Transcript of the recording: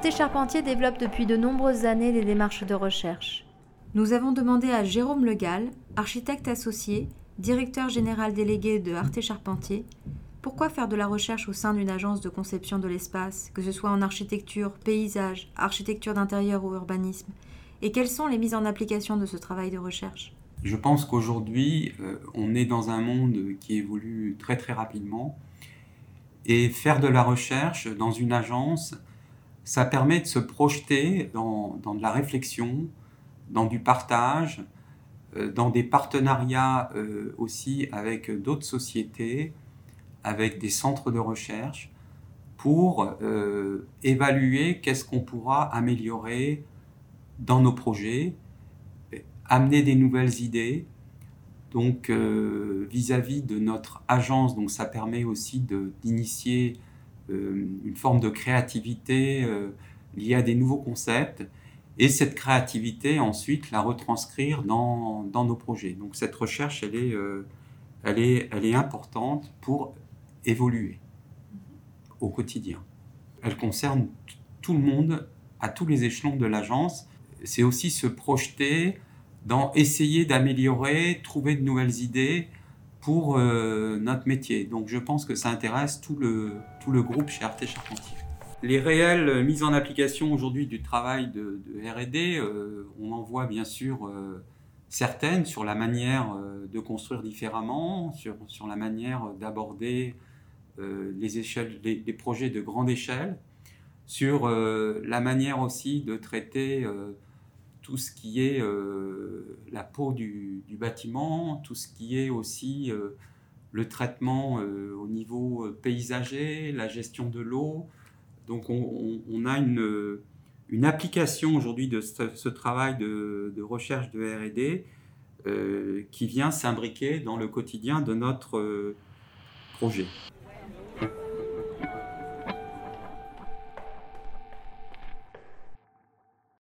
Arte Charpentier développe depuis de nombreuses années des démarches de recherche. Nous avons demandé à Jérôme Legal, architecte associé, directeur général délégué de Arte Charpentier, pourquoi faire de la recherche au sein d'une agence de conception de l'espace, que ce soit en architecture, paysage, architecture d'intérieur ou urbanisme Et quelles sont les mises en application de ce travail de recherche? Je pense qu'aujourd'hui, euh, on est dans un monde qui évolue très très rapidement. Et faire de la recherche dans une agence, ça permet de se projeter dans, dans de la réflexion, dans du partage, euh, dans des partenariats euh, aussi avec d'autres sociétés, avec des centres de recherche, pour euh, évaluer qu'est-ce qu'on pourra améliorer dans nos projets, amener des nouvelles idées. Donc vis-à-vis de notre agence, donc ça permet aussi d'initier une forme de créativité liée à des nouveaux concepts et cette créativité ensuite la retranscrire dans, dans nos projets. Donc cette recherche, elle est, euh, elle est, elle est importante pour évoluer au quotidien. Elle concerne tout le monde à tous les échelons de l'agence. C'est aussi se projeter dans essayer d'améliorer, trouver de nouvelles idées pour euh, notre métier. Donc je pense que ça intéresse tout le, tout le groupe chez Arte Charpentier. Les réelles mises en application aujourd'hui du travail de, RD, euh, on en voit bien sûr euh, certaines sur la manière de construire différemment, sur, sur la manière d'aborder les, échelles, les, projets de grande échelle, sur la manière aussi de traiter tout ce qui est la peau du, bâtiment, tout ce qui est aussi le traitement au niveau paysager, la gestion de l'eau, donc on, a une, application aujourd'hui de ce, travail de, recherche de RD euh, qui vient s'imbriquer dans le quotidien de notre euh, projet.